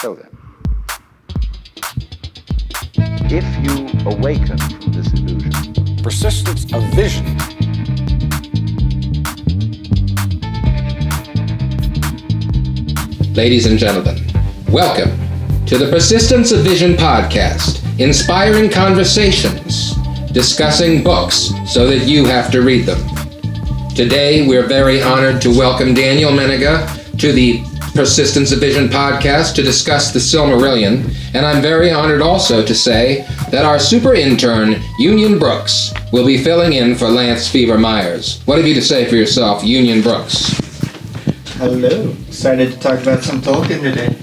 So then, if you awaken from this illusion, persistence of vision. Ladies and gentlemen, welcome to the Persistence of Vision podcast, inspiring conversations, discussing books so that you have to read them. Today, we're very honored to welcome Daniel Menega to the Persistence of Vision podcast to discuss the Silmarillion, and I'm very honored also to say that our super intern, Union Brooks, will be filling in for Lance Fever Myers. What have you to say for yourself, Union Brooks? Hello. Excited to talk about some Tolkien today.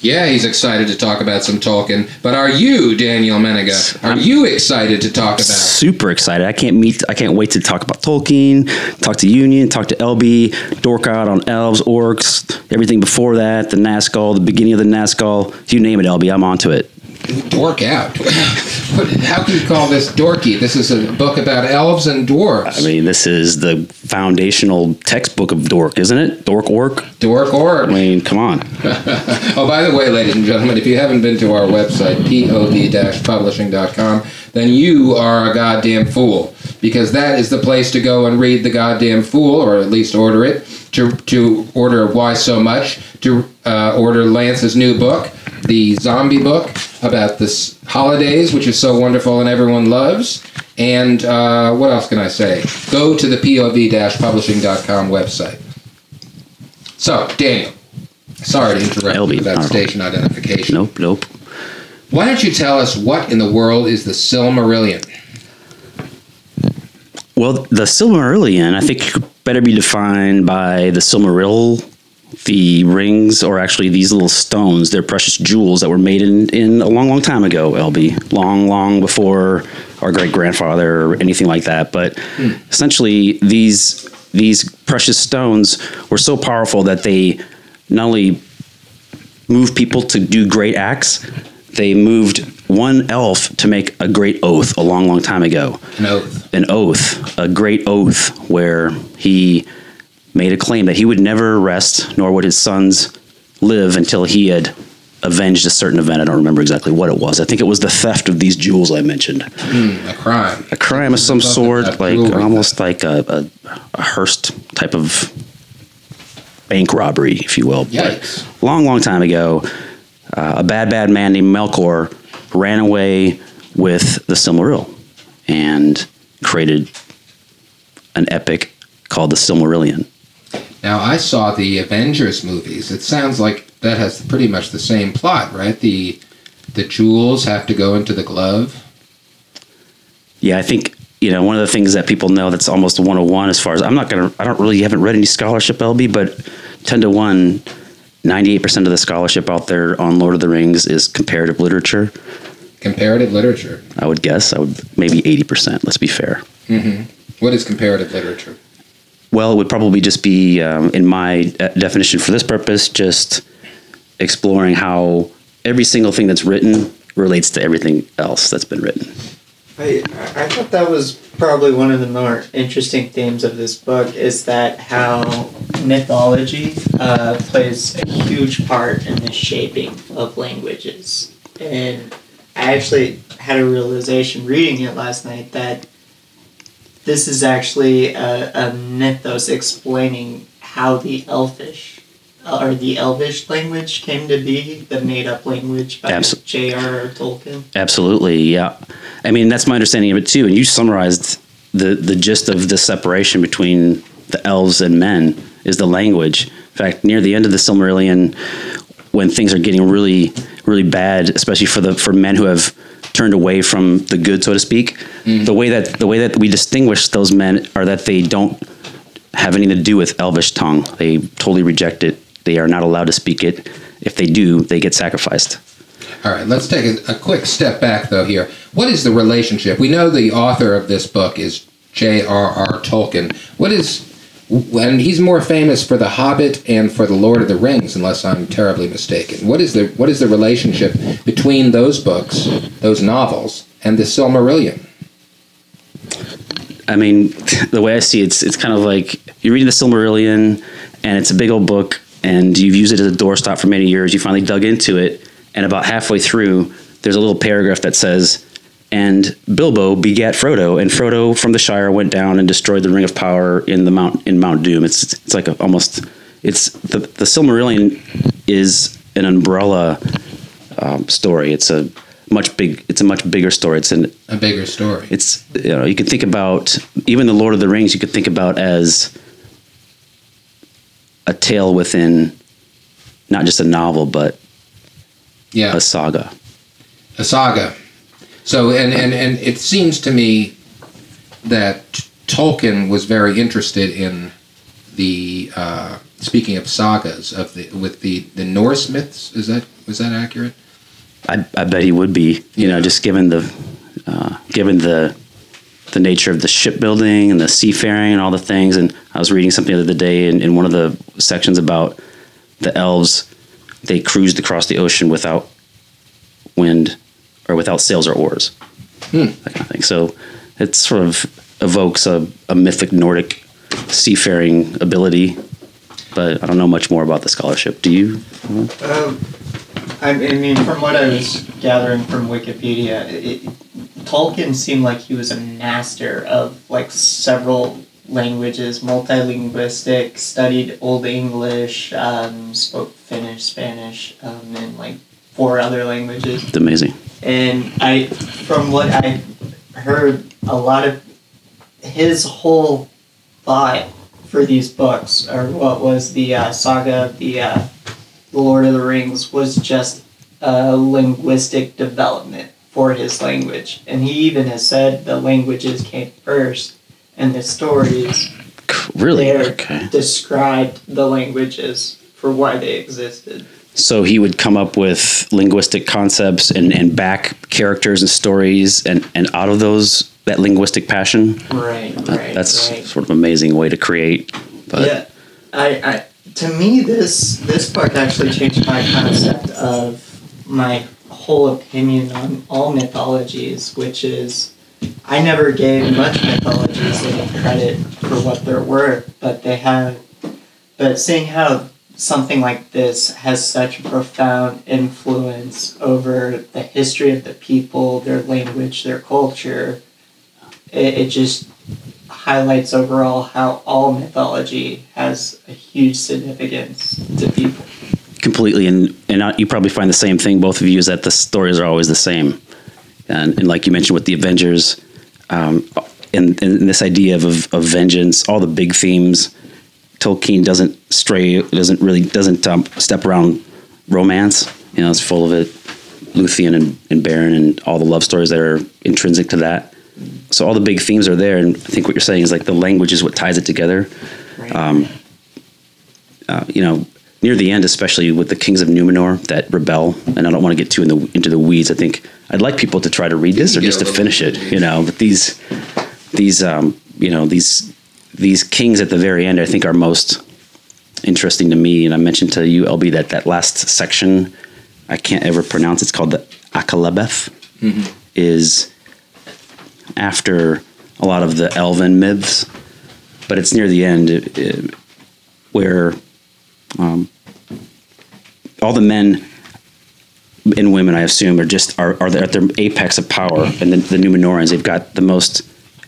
Yeah, he's excited to talk about some Tolkien. But are you, Daniel Menega? Are you excited to talk about? super excited. I can't meet. I can't wait to talk about Tolkien, talk to Union, talk to LB, dork out on elves, orcs, everything before that, the Nazgul, the beginning of the Nazgul. You name it, LB. I'm onto it. Dork out. How can you call this dorky? This is a book about elves and dwarves. I mean, this is the foundational textbook of dork, isn't it? Dork orc. Dork org. I mean, come on. Oh, by the way, ladies and gentlemen, if you haven't been to our website, pov-publishing.com, then you are a goddamn fool. Because that is the place to go and read The Goddamn Fool, or at least order it. To, to order Why So Much, to uh, order Lance's new book, the zombie book about this holidays, which is so wonderful and everyone loves. And uh, what else can I say? Go to the pov-publishing.com website. So, Daniel, sorry to interrupt LB, you about station identification. Nope, nope. Why don't you tell us what in the world is the Silmarillion? Well, the Silmarillion, I think, better be defined by the Silmaril, the rings, or actually these little stones. They're precious jewels that were made in, in a long, long time ago, LB. Long, long before our great grandfather or anything like that. But hmm. essentially, these these precious stones were so powerful that they not only moved people to do great acts, they moved one elf to make a great oath a long, long time ago An oath. an oath, a great oath, where he made a claim that he would never rest, nor would his sons live until he had avenged a certain event. I don't remember exactly what it was. I think it was the theft of these jewels I mentioned. A crime. A crime of some sort, like almost like a, a, a Hearst type of bank robbery, if you will. But Yikes. long, long time ago, uh, a bad, bad man named Melkor ran away with the Silmaril and created an epic called the Silmarillion. Now, I saw the Avengers movies. It sounds like that has pretty much the same plot, right? The the jewels have to go into the glove. Yeah, I think you know one of the things that people know that's almost a one on one as far as I'm not gonna I don't really haven't read any scholarship LB, but ten to one. 98% of the scholarship out there on Lord of the Rings is comparative literature. Comparative literature. I would guess. I would maybe 80%. Let's be fair. Mm-hmm. What is comparative literature? Well, it would probably just be, um, in my uh, definition for this purpose, just exploring how every single thing that's written relates to everything else that's been written. I, I thought that was probably one of the more interesting themes of this book is that how mythology uh, plays a huge part in the shaping of languages. And I actually had a realization reading it last night that this is actually a, a mythos explaining how the elfish uh, or the elvish language came to be, the made up language by Abso- J.R.R. Tolkien. Absolutely, yeah. I mean, that's my understanding of it too. And you summarized the the gist of the separation between the elves and men is the language. In fact, near the end of the Silmarillion, when things are getting really, really bad, especially for the for men who have turned away from the good, so to speak, mm-hmm. the way that the way that we distinguish those men are that they don't have anything to do with Elvish tongue. They totally reject it. They are not allowed to speak it. If they do, they get sacrificed. All right, let's take a, a quick step back, though, here. What is the relationship? We know the author of this book is J.R.R. Tolkien. What is. And he's more famous for The Hobbit and for The Lord of the Rings, unless I'm terribly mistaken. What is the what is the relationship between those books, those novels, and the Silmarillion? I mean, the way I see it, it's it's kind of like you're reading the Silmarillion, and it's a big old book, and you've used it as a doorstop for many years. You finally dug into it, and about halfway through, there's a little paragraph that says, "And Bilbo begat Frodo, and Frodo from the Shire went down and destroyed the Ring of Power in the Mount in Mount Doom." It's it's like a, almost it's the the Silmarillion is an umbrella um, story. It's a much big. It's a much bigger story. It's an A bigger story. it's you know you could think about even the Lord of the Rings. You could think about as a tale within not just a novel, but Yeah. a saga. a saga. So, and, and, and it seems to me that Tolkien was very interested in the uh, speaking of sagas of the with the, the Norse myths. Is that was that accurate? I, I bet he would be. You know, just given the uh, given the the nature of the shipbuilding and the seafaring and all the things. And I was reading something the other day in, in one of the sections about the elves. They cruised across the ocean without wind or without sails or oars. Hmm. That kind of thing. So it sort of evokes a, a mythic Nordic seafaring ability. But I don't know much more about the scholarship. Do you? Um, I, I mean, from what I was gathering from Wikipedia, it, Tolkien seemed like he was a master of like several languages, multilinguistic, studied Old English, um, spoke Finnish, Spanish, um, and like four other languages. It's amazing. And I, from what I heard, a lot of his whole thought for these books, or what was the uh, saga of the uh, Lord of the Rings, was just a linguistic development for his language. And he even has said the languages came first, and the stories Really? Okay. described the languages for why they existed. So he would come up with linguistic concepts and, and back characters and stories and, and out of those that linguistic passion. Right, Uh, right. that's right. sort of amazing way to create. But yeah, I, I to me this this book actually changed my concept of my whole opinion on all mythologies, which is I never gave much mythologies any credit for what they're worth, but they have. But seeing how something like this has such a profound influence over the history of the people, their language, their culture, it, it just highlights overall how all mythology has a huge significance to people. completely, and and you probably find the same thing, both of you, is that the stories are always the same. And, and like you mentioned with the Avengers, um, and, and this idea of, of, of vengeance, all the big themes, Tolkien doesn't stray, doesn't really, doesn't um, step around romance. You know, it's full of it. Luthien and, and Beren and all the love stories that are intrinsic to that. So all the big themes are there, and I think what you're saying is like the language is what ties it together. Right? Um, uh, you know, near the end, especially with the kings of Numenor that rebel, and I don't want to get too in the, into the weeds. I think I'd like people to try to read this or just to finish it. You know, but these these um, you know these these kings at the very end, I think, are most interesting to me. And I mentioned to you, LB, that that last section I can't ever pronounce. It's called the Akallabeth. Is after a lot of the elven myths, but it's near the end it- it- where um, all the men and women, I assume, are just are, are at their apex of power, and the, the Numenoreans they've got the most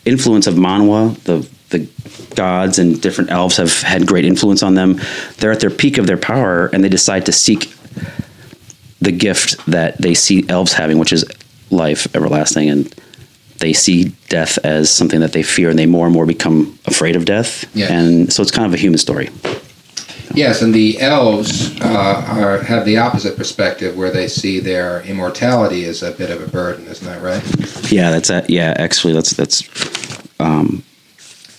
influence of Manwë, the the gods and different elves have had great influence on them. They're at their peak of their power, and they decide to seek the gift that they see elves having, which is life everlasting, and they see death as something that they fear, and they more and more become afraid of death. Yes. And so it's kind of a human story. Yes, and the elves uh, are, have the opposite perspective, where they see their immortality as a bit of a burden. Isn't that right? Yeah, that's a, yeah. Actually, that's that's um,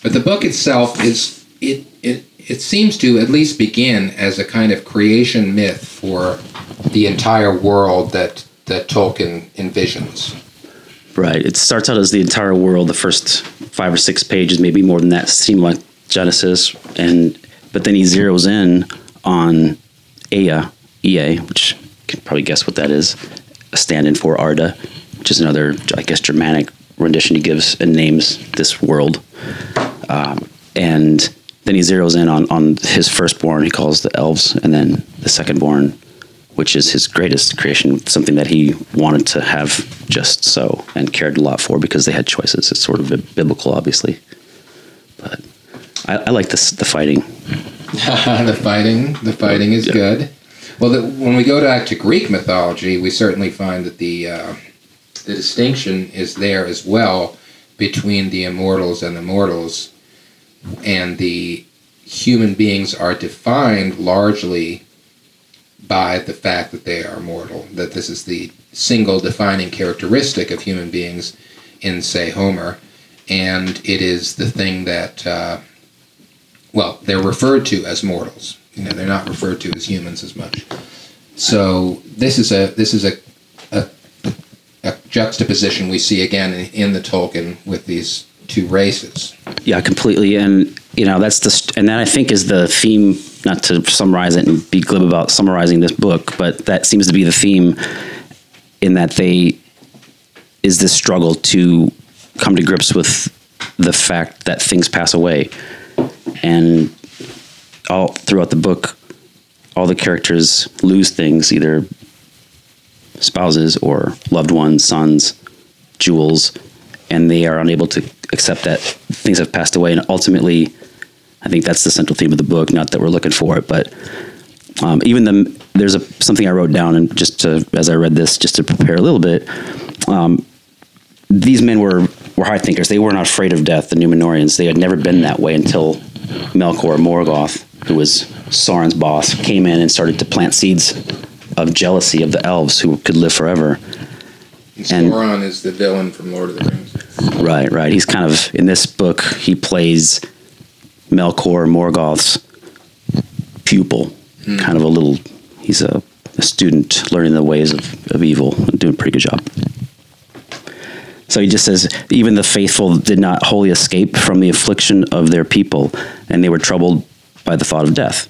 But the book itself is it it it seems to at least begin as a kind of creation myth for the entire world that that Tolkien envisions. right. It starts out as the entire world. The first five or six pages, maybe more than that, seem like Genesis, and but then he zeroes in on Ea, EA, which you can probably guess what that is, a stand-in for Arda, which is another, I guess, Germanic rendition he gives and names this world. Um, and then he zeroes in on on his firstborn. He calls the elves, and then the secondborn, which is his greatest creation, something that he wanted to have just so and cared a lot for because they had choices. It's sort of bi- biblical, obviously, but I, I like this the fighting. the fighting, the fighting is Yeah. good. Well, the, when we go back to Greek mythology, we certainly find that the uh, the distinction is there as well between the immortals and the mortals, and the human beings are defined largely by the fact that they are mortal. That this is the single defining characteristic of human beings in, say, Homer, and it is the thing that. Uh, well, they're referred to as mortals. You know, they're not referred to as humans as much. So this is a this is a a, a juxtaposition we see again in, in the Tolkien with these two races. Yeah, completely. And you know, that's the st- and that I think is the theme. Not to summarize it and be glib about summarizing this book, but that seems to be the theme in that they is this struggle to come to grips with the fact that things pass away, and all throughout the book, all the characters lose things, either spouses or loved ones, sons, jewels, and they are unable to accept that things have passed away. And ultimately, I think that's the central theme of the book. Not that we're looking for it, but um, even the there's a something I wrote down, and just to as I read this, just to prepare a little bit. Um, these men were were high thinkers. They were not afraid of death. The Numenoreans. They had never been that way until Melkor Morgoth, who was Sauron's boss, came in and started to plant seeds of jealousy of the elves who could live forever. And- Sauron is the villain from Lord of the Rings. Right, right. He's kind of in this book. He plays Melkor Morgoth's pupil, hmm. kind of a little. He's a, a student learning the ways of, of evil, and doing a pretty good job. So he just says, even the faithful did not wholly escape from the affliction of their people, and they were troubled by the thought of death.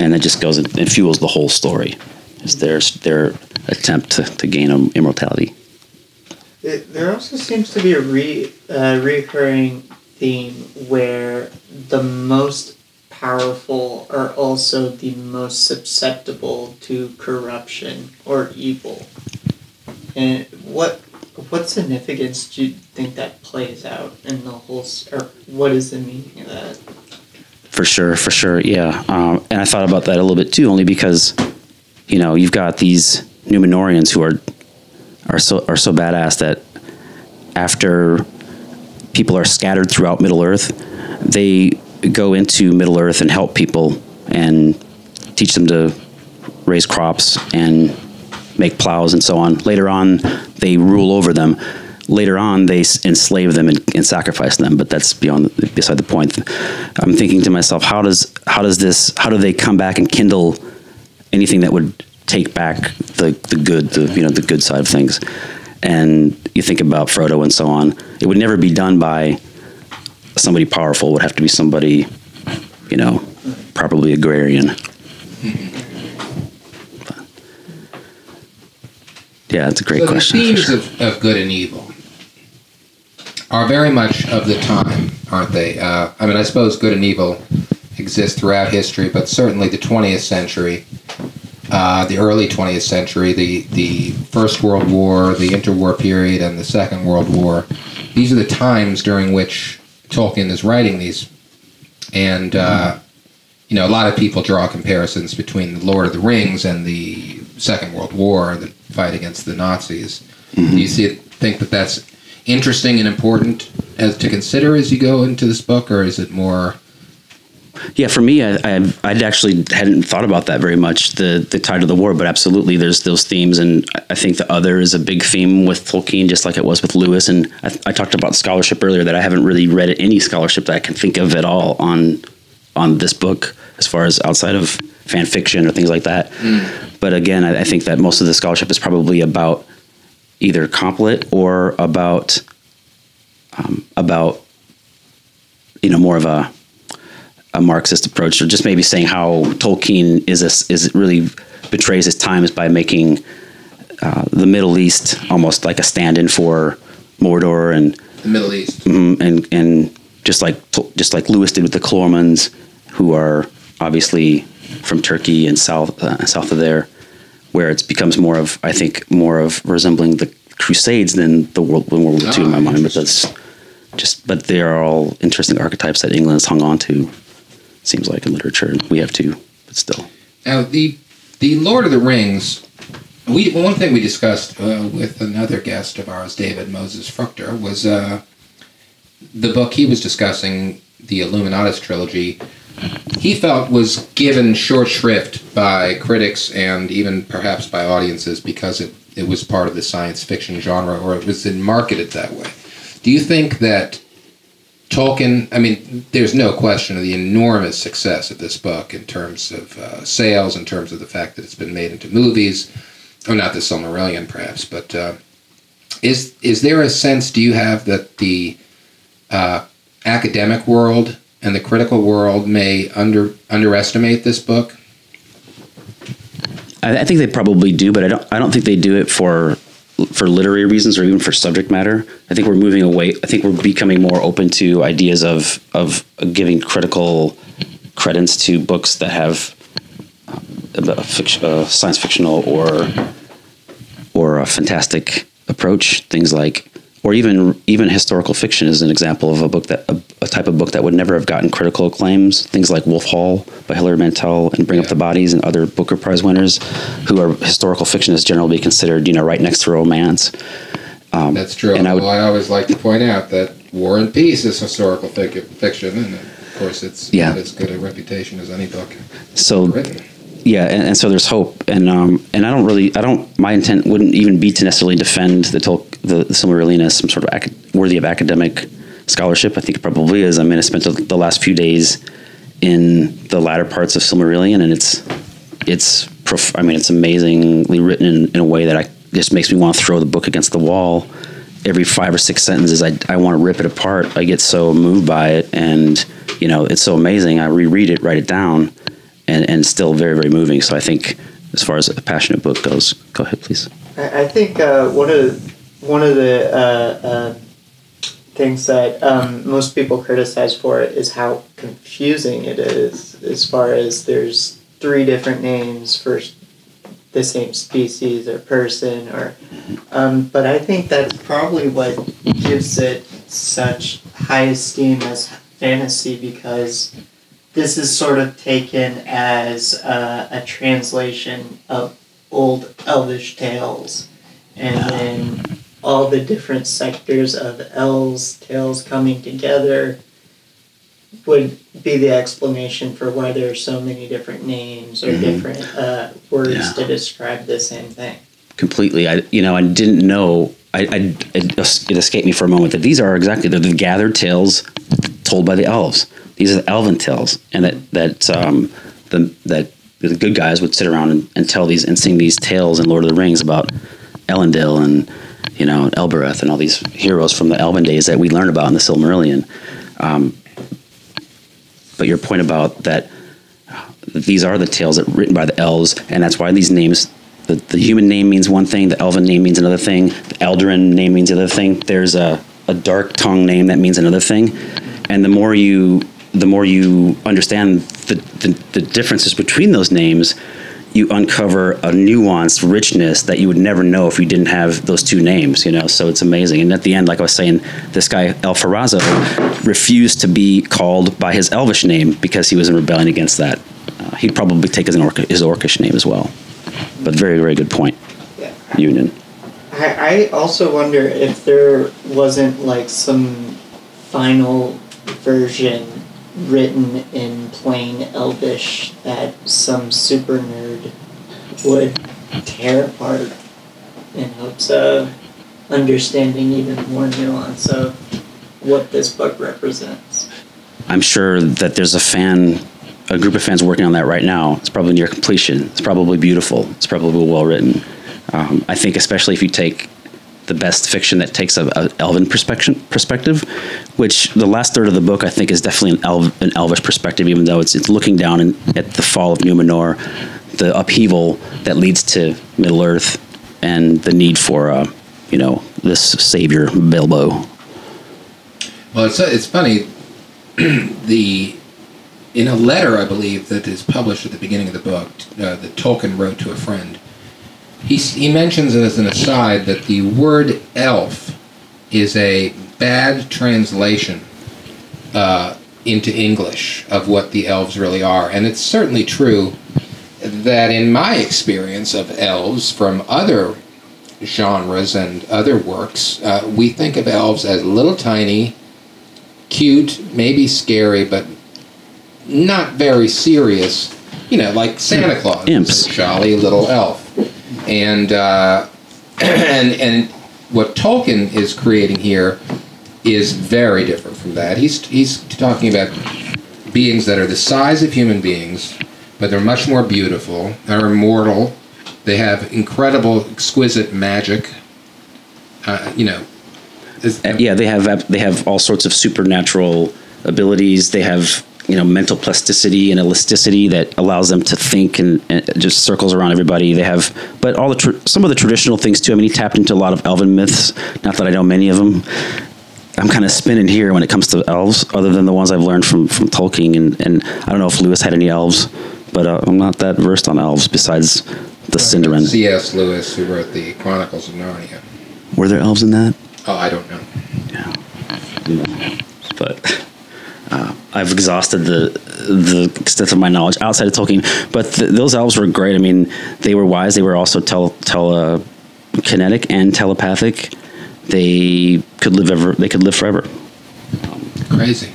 And it just goes and it fuels the whole story. Is their their attempt to, to gain immortality. There also seems to be a re, uh, recurring theme where the most powerful are also the most susceptible to corruption or evil. And what what significance do you think that plays out in the whole, or what is the meaning of that? For sure, for sure, yeah. Um, and I thought about that a little bit too, only because, you know, you've got these Numenoreans who are are so are so badass that after people are scattered throughout Middle Earth, they go into Middle Earth and help people and teach them to raise crops and make plows and so on. Later on, they rule over them. Later on, they enslave them and, and sacrifice them. But that's beyond beside the point. I'm thinking to myself, how does how does this how do they come back and kindle anything that would take back the the good the you know the good side of things? And you think about Frodo and so on. It would never be done by somebody powerful. It would have to be somebody, you know, probably agrarian. Yeah, that's a great so question. the themes of, of good and evil are very much of the time, aren't they? Uh, I mean, I suppose good and evil exist throughout history, but certainly the 20th century, uh, the early 20th century, the, the First World War, the interwar period, and the Second World War, these are the times during which Tolkien is writing these. And, uh, you know, a lot of people draw comparisons between the Lord of the Rings and the Second World War, the fight against the Nazis. Do you see, think that that's interesting and important as to consider as you go into this book, or is it more? Yeah, for me, I, I I'd actually hadn't thought about that very much. The the tide of the war, but absolutely, there's those themes, and I- think the other is a big theme with Tolkien, just like it was with Lewis. And I, I talked about scholarship earlier that I haven't really read any scholarship that I can think of at all on on this book, as far as outside of fan fiction or things like that. But again, I, I think that most of the scholarship is probably about either Complet or about um, about you know more of a a Marxist approach, or just maybe saying how Tolkien is a, is really betrays his times by making uh, the Middle East almost like a stand-in for Mordor and The Middle East. mhm, and and just like just like Lewis did with the Calormenes, who are obviously from Turkey and south uh, south of there, where it becomes more of I think more of resembling the Crusades than the World, World War II in my Ah, mind. But that's just but they are all interesting archetypes that England has hung on to. Seems like in literature, we have two, but still. Now the the Lord of the Rings. We one thing we discussed uh, with another guest of ours, David Moses Fruchter, was uh, the book he was discussing, the Illuminatus trilogy. He felt was given short shrift by critics and even perhaps by audiences because it, it was part of the science fiction genre or it was marketed that way. Do you think that Tolkien, I mean, there's no question of the enormous success of this book in terms of uh, sales, in terms of the fact that it's been made into movies, or not the Silmarillion, perhaps, but uh, is is there a sense? Do you have that the uh, academic world and the critical world may under underestimate this book? I, I think they probably do, but I don't. I don't think they do it for for literary reasons or even for subject matter. I think we're moving away. I think we're becoming more open to ideas of of giving critical credence to books that have uh, a fiction, uh, science fictional or or a fantastic approach. Things like, or even even historical fiction is an example of a book that a, a type of book that would never have gotten critical acclaims. Things like Wolf Hall by Hilary Mantel and Bring Up the Bodies and other Booker Prize winners, who are historical fiction is generally considered you know right next to romance. Um, That's true. And I would, Although I always like to point out that War and Peace is historical fic- fiction, and of course, it's Yeah. got as good a reputation as any book so written. yeah and, and so there's hope and um and i don't really i don't my intent wouldn't even be to necessarily defend the Tol- the, the Silmarillion as some sort of ac- worthy of academic scholarship i think it probably is. I mean i spent the- last few days in the latter parts of Silmarillion and it's it's prof- i mean it's amazingly written in, in a way that i just makes me want to throw the book against the wall. Every five or six sentences i, I want to rip it apart. I get so moved by it and you know it's so amazing. I reread it write it down and, and still very very moving. So i think as far as a passionate book goes go ahead please. I, I think uh, one of one of the uh, uh, things that um, most people criticize for it is how confusing it is. As far as there's three different names for the same species or person, or um, but I think that's probably what gives it such high esteem as fantasy because this is sort of taken as uh, a translation of old elvish tales and then all the different sectors of elves tales coming together would be the explanation for why there are so many different names or Mhm. different uh, words Yeah. to describe the same thing. Completely. I you know i didn't know. I, I it, it escaped me for a moment that these are exactly they're the gathered tales told by the elves. These are the elven tales and that that um the that the good guys would sit around and, and tell these and sing these tales in lord of the rings about elendil and you know elbereth and all these heroes from the elven days that we learn about in the silmarillion um, but your point about that these are the tales that written by the elves, and that's why these names. The, the human name means one thing, the elven name means another thing, the Eldarin name means another thing. There's a, a dark tongue name that means another thing, and the more you the more you understand the, the, the differences between those names, you uncover a nuanced richness that you would never know if you didn't have those two names. You know, so it's amazing. And at the end, like I was saying, this guy Ar-Pharazôn refused to be called by his Elvish name because he was in rebellion against that. Uh, he'd probably take his, Orc- his Orcish name as well. But very, very good point, yeah Union. I, I also wonder if there wasn't like some final version written in plain elvish that some super nerd would tear apart in hopes of understanding even more nuance of what this book represents. I'm sure that there's a fan, a group of fans working on that right now. It's probably near completion. It's probably beautiful. It's probably well written. Um, I think, especially if you take the best fiction that takes a, a elven perspective, perspective, which the last third of the book I think is definitely an, elv, an elvish perspective, even though it's it's looking down in, at the fall of Numenor, the upheaval that leads to Middle Earth, and the need for uh, you know this savior Bilbo. Well, it's it's funny. the in a letter, I believe, that is published at the beginning of the book, uh, that Tolkien wrote to a friend, he, he mentions as an aside that the word elf is a bad translation uh, into English of what the elves really are. And it's certainly true that in my experience of elves from other genres and other works, uh, we think of elves as little tiny, cute, maybe scary, but not very serious. You know, like Santa Claus, Imps. jolly little elf, and uh, and and what Tolkien is creating here is very different from that. He's he's talking about beings that are the size of human beings, but they're much more beautiful. They're immortal. They have incredible, exquisite magic. Uh, you know, Uh, yeah, they have they have all sorts of supernatural abilities. They have you know mental plasticity and elasticity that allows them to think and, and just circles around everybody. They have, but all the tr- some of the traditional things too. I mean, he tapped into a lot of elven myths. Not that I know many of them. I'm kind of spinning here when it comes to elves, other than the ones I've learned from from Tolkien. And, and I don't know if Lewis had any elves, but uh, I'm not that versed on elves besides the Sindarin. C.S. Lewis, who wrote the Chronicles of Narnia. Were there elves in that? Oh, I don't know. Yeah. But uh, I've exhausted the the extent of my knowledge outside of Tolkien. But th- those elves were great. I mean, they were wise. They were also tel- tele- kinetic and telepathic. They could live ever. They could live forever. Crazy.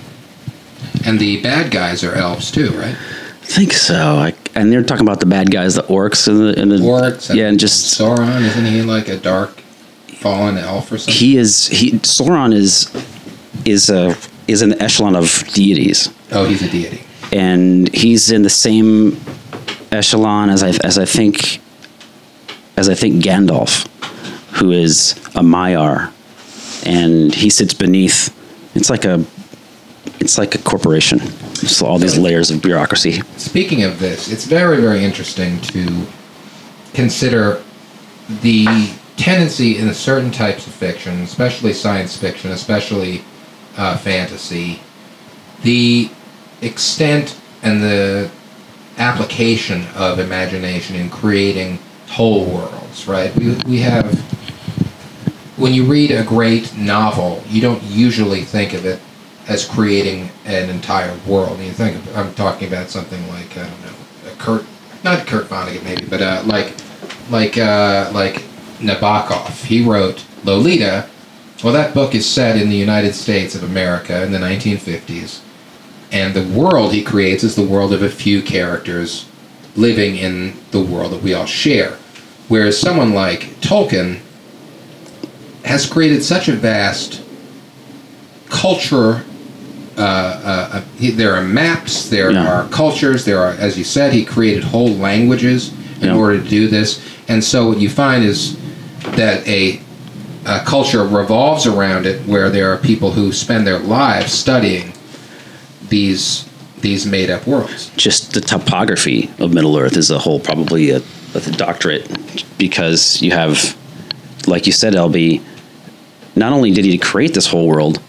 And the bad guys are elves too, right? I think so. I, and they're talking about the bad guys, the orcs, and the, and the Orcs. Yeah, and just Sauron. Isn't he like a dark, fallen elf or something? he is he. Sauron is is a is an echelon of deities. oh, he's a deity. and he's in the same echelon as I as I think as I think Gandalf, who is a Maiar, and he sits beneath. It's like a it's like a corporation. Just all these layers of bureaucracy. Speaking of this, it's very, very interesting to consider the tendency in certain types of fiction, especially science fiction, especially uh, fantasy, the extent and the application of imagination in creating whole worlds, right? We, we have, when you read a great novel, you don't usually think of it as creating an entire world. You think of, I'm talking about something like I don't know, Kurt, not Kurt Vonnegut maybe, but uh, like like uh, like Nabokov. He wrote Lolita. Well, that book is set in the United States of America in the 1950s, and the world he creates is the world of a few characters living in the world that we all share. Whereas someone like Tolkien has created such a vast culture. Uh, uh, uh, he, there are maps, there Yeah. are cultures, there are, as you said, he created whole languages in Yeah. order to do this. And so what you find is that a, a culture revolves around it, where there are people who spend their lives studying these these made up worlds. Just the topography of Middle Earth is a whole probably a, a doctorate because you have, like you said, LB. Not only did he create this whole world,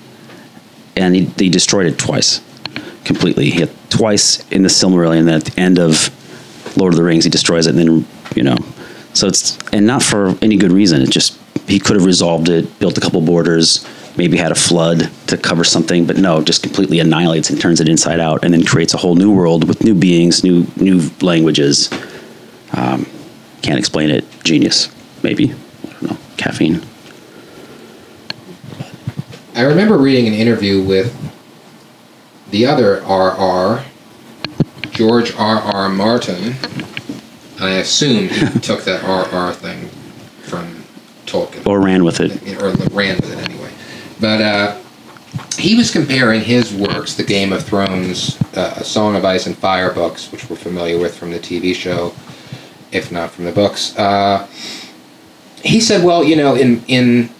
and he, he destroyed it twice, completely. He twice in the Silmarillion, at the end of Lord of the Rings, he destroys it, and then you know, so it's and not for any good reason. It just he could have resolved it, built a couple borders, maybe had a flood to cover something, but no, just completely annihilates and turns it inside out, and then creates a whole new world with new beings, new new languages. Um, can't explain it. Genius, maybe. I don't know. Caffeine. I remember reading an interview with the other RR, George R.R. Martin. I assume he took that RR thing Tolkien. Or ran with it. or ran with it anyway. But uh, he was comparing his works, the Game of Thrones, uh, A Song of Ice and Fire books, which we're familiar with from the TV show, if not from the books. Uh, he said, well, you know, in, in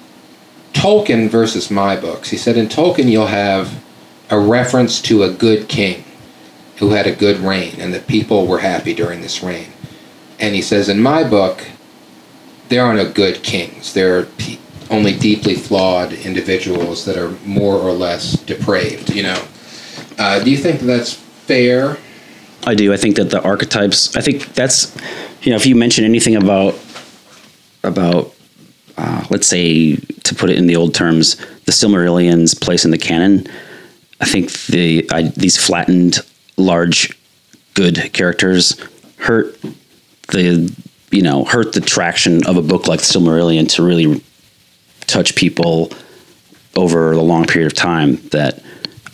Tolkien versus my books, he said, in Tolkien you'll have a reference to a good king who had a good reign and the people were happy during this reign. And he says, in my book, there are no good kings. There are only deeply flawed individuals that are more or less depraved, you know. Uh, do you think that's fair? I do. I think that the archetypes. I think that's, you know, if you mention anything about about, uh, let's say, to put it in the old terms, the Silmarillion's place in the canon. I think the I, these flattened, large, good characters hurt the you know hurt the traction of a book like Silmarillion to really touch people over a long period of time that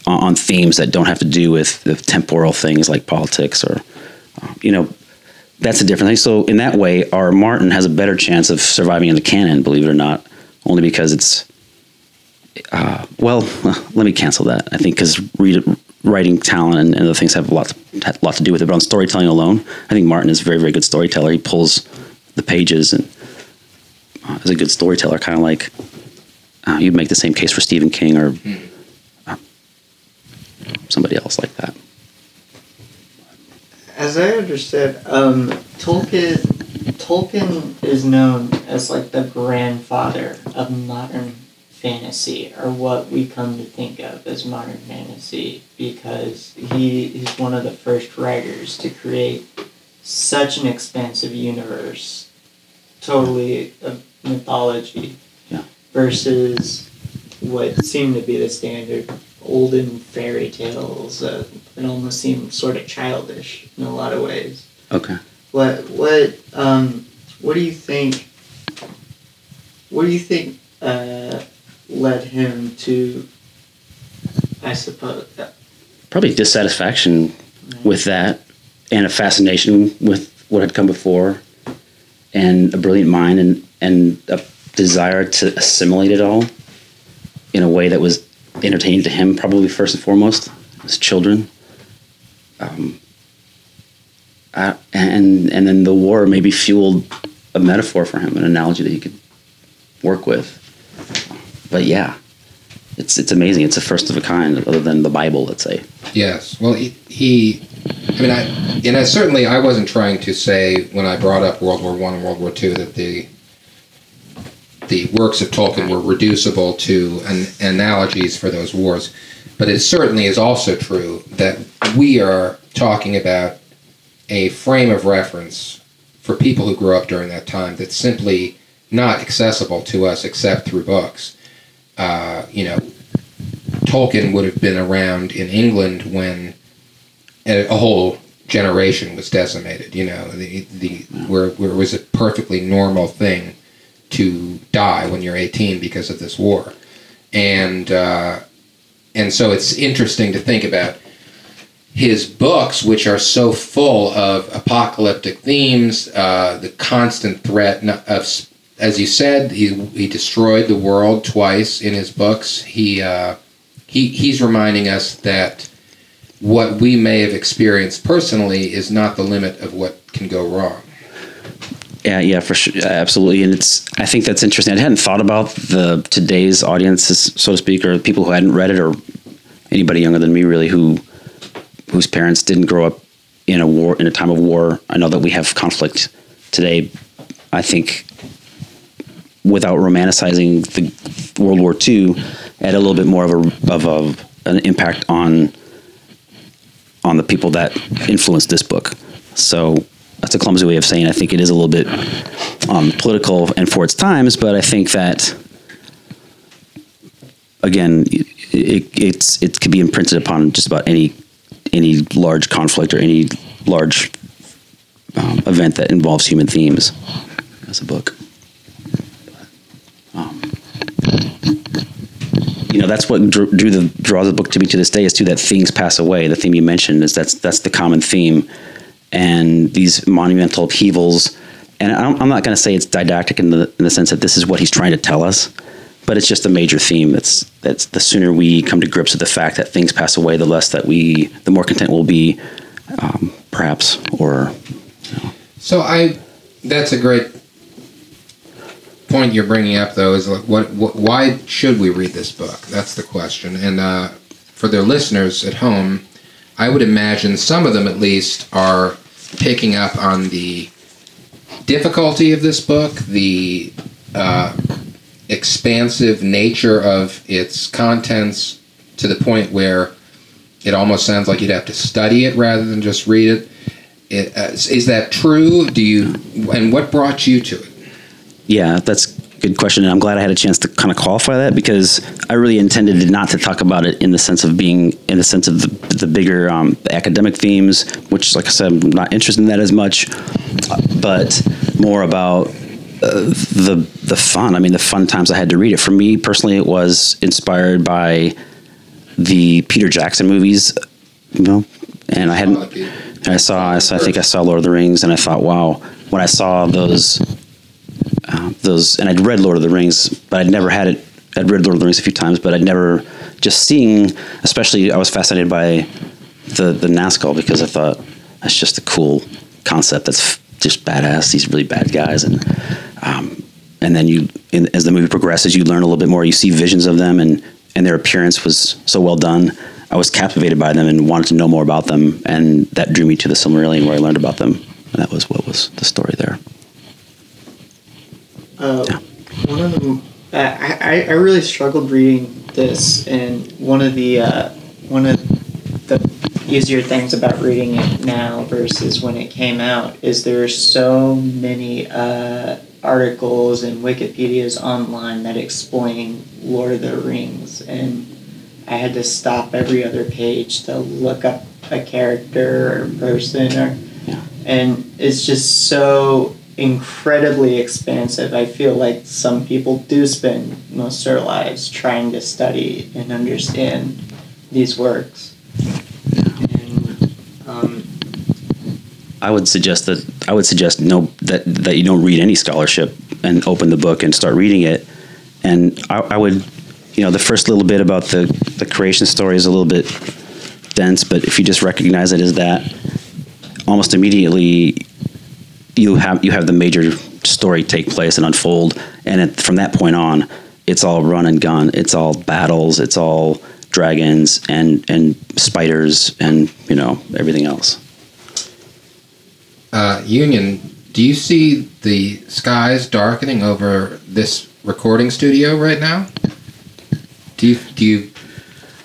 on themes that don't have to do with the temporal things like politics or uh, you know that's a different thing. So in that way our martin has a better chance of surviving in the canon believe it or not only because it's uh, well let me cancel that i think because writing talent and, and other things have a lot, to, a lot to do with it but on storytelling alone i think martin is a very very good storyteller he pulls the pages and uh, is a good storyteller kind of like uh, you'd make the same case for stephen king or mm somebody else like that. As I understood, um, Tolkien Tolkien is known as like the grandfather of modern fantasy, or what we come to think of as modern fantasy, because he is one of the first writers to create such an expansive universe, totally of mythology, yeah. versus what seemed to be the standard olden fairy tales uh, that almost seem sort of childish in a lot of ways. Okay. What what um what do you think? What do you think uh, led him to? I suppose. Uh, Probably dissatisfaction right. with that, and a fascination with what had come before, and a brilliant mind, and and a desire to assimilate it all in a way that was entertaining to him, probably first and foremost, as children. Um, uh, and and then the war maybe fueled a metaphor for him, an analogy that he could work with. But yeah, it's it's amazing. It's a first of a kind, other than the Bible, let's say. Yes. Well, he, he I mean, I and I certainly I wasn't trying to say when I brought up World War One and World War Two that the the works of Tolkien were reducible to an, analogies for those wars. But it certainly is also true that we are talking about a frame of reference for people who grew up during that time that's simply not accessible to us except through books. Uh, you know, Tolkien would have been around in England when a, whole generation was decimated. You know, the, the where, where it was a perfectly normal thing to die when you're 18 because of this war, and uh, and so it's interesting to think about his books, which are so full of apocalyptic themes, uh, the constant threat of, as you said, he he destroyed the world twice in his books. He uh, he he's reminding us that what we may have experienced personally is not the limit of what can go wrong. Yeah, yeah, for sure, absolutely, and it's. I think that's interesting. I hadn't thought about the today's audiences, so to speak, or people who hadn't read it, or anybody younger than me, really, who whose parents didn't grow up in a war in a time of war. I know that we have conflict today. I think without romanticizing the World War II, had a little bit more of a of a, an impact on on the people that influenced this book. So that's a clumsy way of saying. I think it is a little bit um, political and for its times, but I think that again, it, it, it's it could be imprinted upon just about any any large conflict or any large um, event that involves human themes as a book. Um, you know that's what drew, drew the draws the book to me to this day is too that things pass away. The theme you mentioned is that's that's the common theme and these monumental upheavals. And I'm not going to say it's didactic in the in the sense that this is what he's trying to tell us, but it's just a major theme. That's that's the sooner we come to grips with the fact that things pass away, the less that we, the more content we'll be, um, perhaps. Or you know. so I, that's a great point you're bringing up though is like what, what why should we read this book that's the question and uh, for their listeners at home i would imagine some of them at least are picking up on the difficulty of this book, the uh, expansive nature of its contents, to the point where it almost sounds like you'd have to study it rather than just read it. it uh, is that true? Do you and what brought you to it? Yeah, that's a good question, and I'm glad I had a chance to kind of qualify that because I really intended not to talk about it in the sense of being in the sense of the, the bigger um, academic themes, which, like I said, I'm not interested in that as much, but more about uh, the the fun. I mean, the fun times I had to read it. For me personally, it was inspired by the Peter Jackson movies, you know, and I hadn't. I saw, I saw, I think I saw Lord of the Rings, and I thought, wow, when I saw those uh, those, and I'd read Lord of the Rings, but I'd never had it. I'd read Lord of the Rings a few times, but I'd never just seeing. Especially, I was fascinated by the the Nazgul because I thought that's just a cool concept. That's just badass. These really bad guys, and um, and then you, in, as the movie progresses, you learn a little bit more. You see visions of them, and and their appearance was so well done. I was captivated by them and wanted to know more about them, and that drew me to the Silmarillion, where I learned about them. And that was what was the story there. Uh, One of the I, I I really struggled reading this, and one of the uh, one of the easier things about reading it now versus when it came out is there are so many uh, articles and Wikipedia's online that explain Lord of the Rings, and I had to stop every other page to look up a character or person or Yeah. and it's just so incredibly expansive. I feel like some people do spend most of their lives trying to study and understand these works. And, um, I would suggest that I would suggest no that that you don't read any scholarship and open the book and start reading it. And I, I would, you know, the first little bit about the the creation story is a little bit dense, but if you just recognize it as that, almost immediately you have you have the major story take place and unfold, and it, from that point on, it's all run and gun. It's all battles. It's all dragons and and spiders and you know everything else. Uh, Union, do you see the skies darkening over this recording studio right now? Do you do you,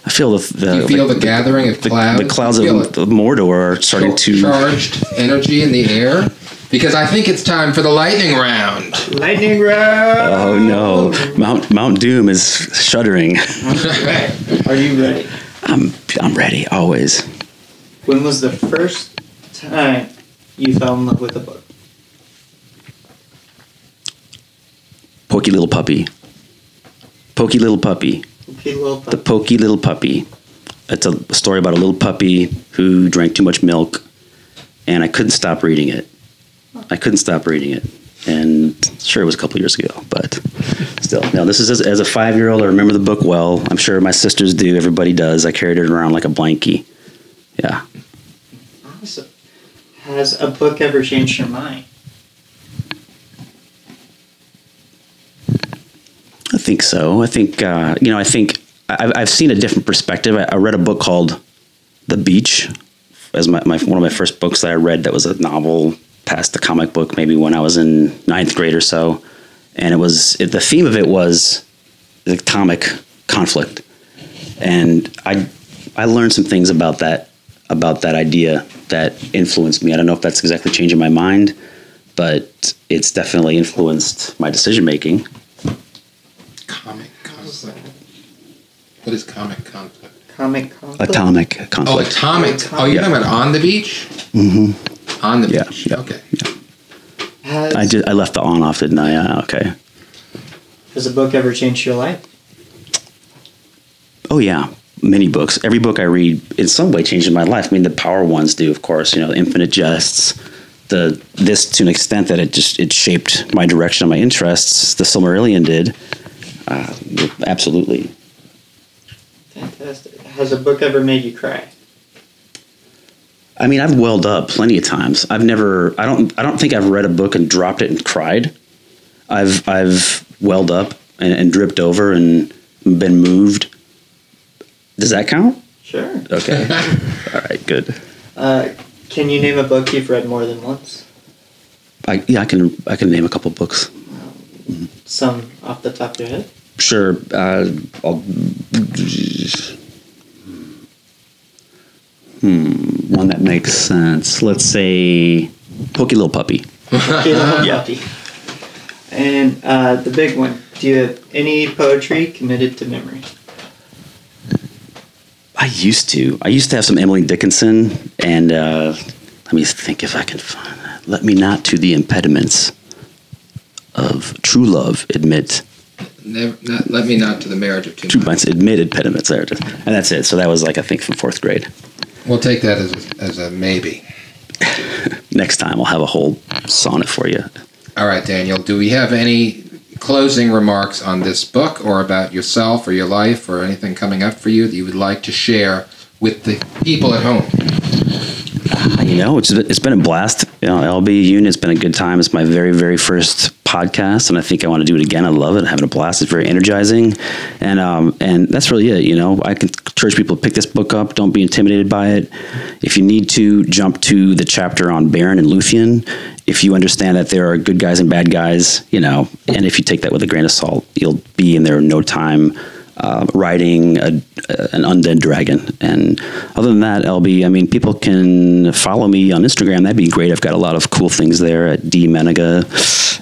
I feel the, the do you feel the, gathering of the, clouds? the clouds of you feel it? Mordor are starting to. charged energy in the air? Because I think it's time for the lightning round. lightning round. Oh no, Mount Mount Doom is shuddering. Are you ready? I'm I'm ready always. When was the first time you fell in love with a book? Pokey little puppy. Pokey little puppy. Okay, little The pokey little puppy. It's a story about a little puppy who drank too much milk, and I couldn't stop reading it. I couldn't stop reading it, and sure, it was a couple years ago, but still. Now, this is as, as a five year old. I remember the book well. I'm sure my sisters do. Everybody does. I carried it around like a blankie. Yeah. Awesome. Has a book ever changed your mind? I think so. I think uh, you know. I think I've, I've seen a different perspective. I, I read a book called The Beach as my, my one of my first books that I read. That was a novel past the comic book, maybe when I was in ninth grade or so. And it was it, the theme of it was the comic conflict, and I I learned some things about that about that idea that influenced me. I don't know if that's exactly changing my mind, but it's definitely influenced my decision making. Comic conflict. What is comic conflict? Comic conflict? Atomic conflict. Oh, conflict. atomic. Oh, you're Yeah. talking about on the beach? Mm-hmm. On the Yeah, beach. yeah. Okay. Has, I did. I left the on off, didn't I? Yeah. Okay. has a book ever changed your life? Oh yeah, many books. Every book I read, in some way, changes my life. I mean, the power ones do, of course. You know, Infinite Jests. The this to an extent that it just it shaped my direction and my interests. The Silmarillion did. Uh, absolutely. Fantastic. Has a book ever made you cry? I mean, I've welled up plenty of times. I've never. I don't. I don't think I've read a book and dropped it and cried. I've I've welled up and, and dripped over and been moved. Does that count? Sure. Okay. All right. Good. Uh, can you name a book you've read more than once? I, yeah, I can. I can name a couple books. Some off the top of your head? Sure. Uh, I'll, One that makes sense. Let's say Pokey Little Puppy. Okay, little Yeah. puppy. And uh, the big one. Do you have any poetry committed to memory? I used to. I used to have some Emily Dickinson, and uh, let me think if I can find that. Let me not to the impediments of true love admit Never, not, let me not to the marriage of two two minds. minds admit impediments. There and that's it. So that was like I think from fourth grade. We'll take that as a, as a maybe. Next time I'll have a whole sonnet for you. All right, Daniel. Do we have any closing remarks on this book, or about yourself, or your life, or anything coming up for you that you would like to share with the people at home? You know, it's it's been a blast. You know, LB Union. It's been a good time. It's my very very first podcast, and I think I want to do it again. I love it. having a blast. It's very energizing, and um and that's really it. You know, I can encourage people to pick this book up. Don't be intimidated by it. If you need to, jump to the chapter on Beren and Luthien. If you understand that there are good guys and bad guys, you know, and if you take that with a grain of salt, you'll be in there in no time uh, riding a, an undead dragon. And other than that, LB, I mean, people can follow me on Instagram. That'd be great. I've got a lot of cool things there at D Menega.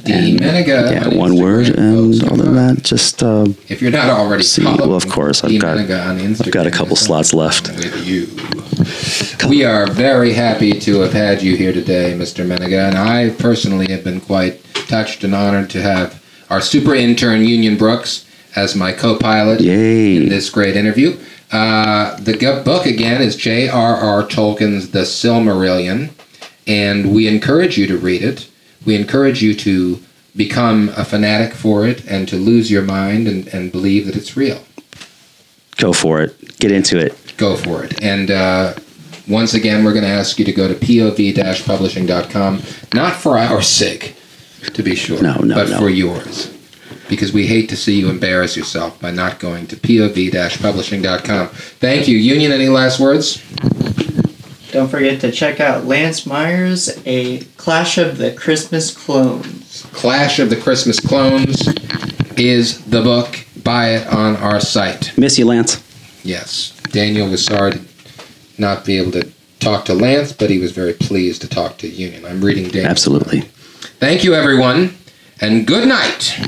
D. Menega Yeah, on one word. And other than that, just uh, If you're not already See, well, of course, I've got- Menega on Instagram, I've got a couple slots left. With you. We are very happy to have had you here today, Mr. Menega, and I personally have been quite touched and honored to have our super intern Union Brooks as my co-pilot Yay. in this great interview. Uh, the book again is J.R.R. Tolkien's The Silmarillion, and we encourage you to read it. We encourage you to become a fanatic for it and to lose your mind and, and believe that it's real. go for it. Get into it. Go for it. And uh, once again, we're going to ask you to go to pov-publishing.com, not for our sake, to be sure, No, no, but no. for yours. Because we hate to see you embarrass yourself by not going to pov-publishing.com. Thank you. Union, any last words? Don't forget to check out Lance Myers, A Clash of the Christmas Clones. Clash of the Christmas Clones is the book. Buy it on our site. Miss you, Lance. Yes. Daniel was sorry to not be able to talk to Lance, but he was very pleased to talk to Union. I'm reading Daniel. Absolutely. Thank you, everyone, and good night.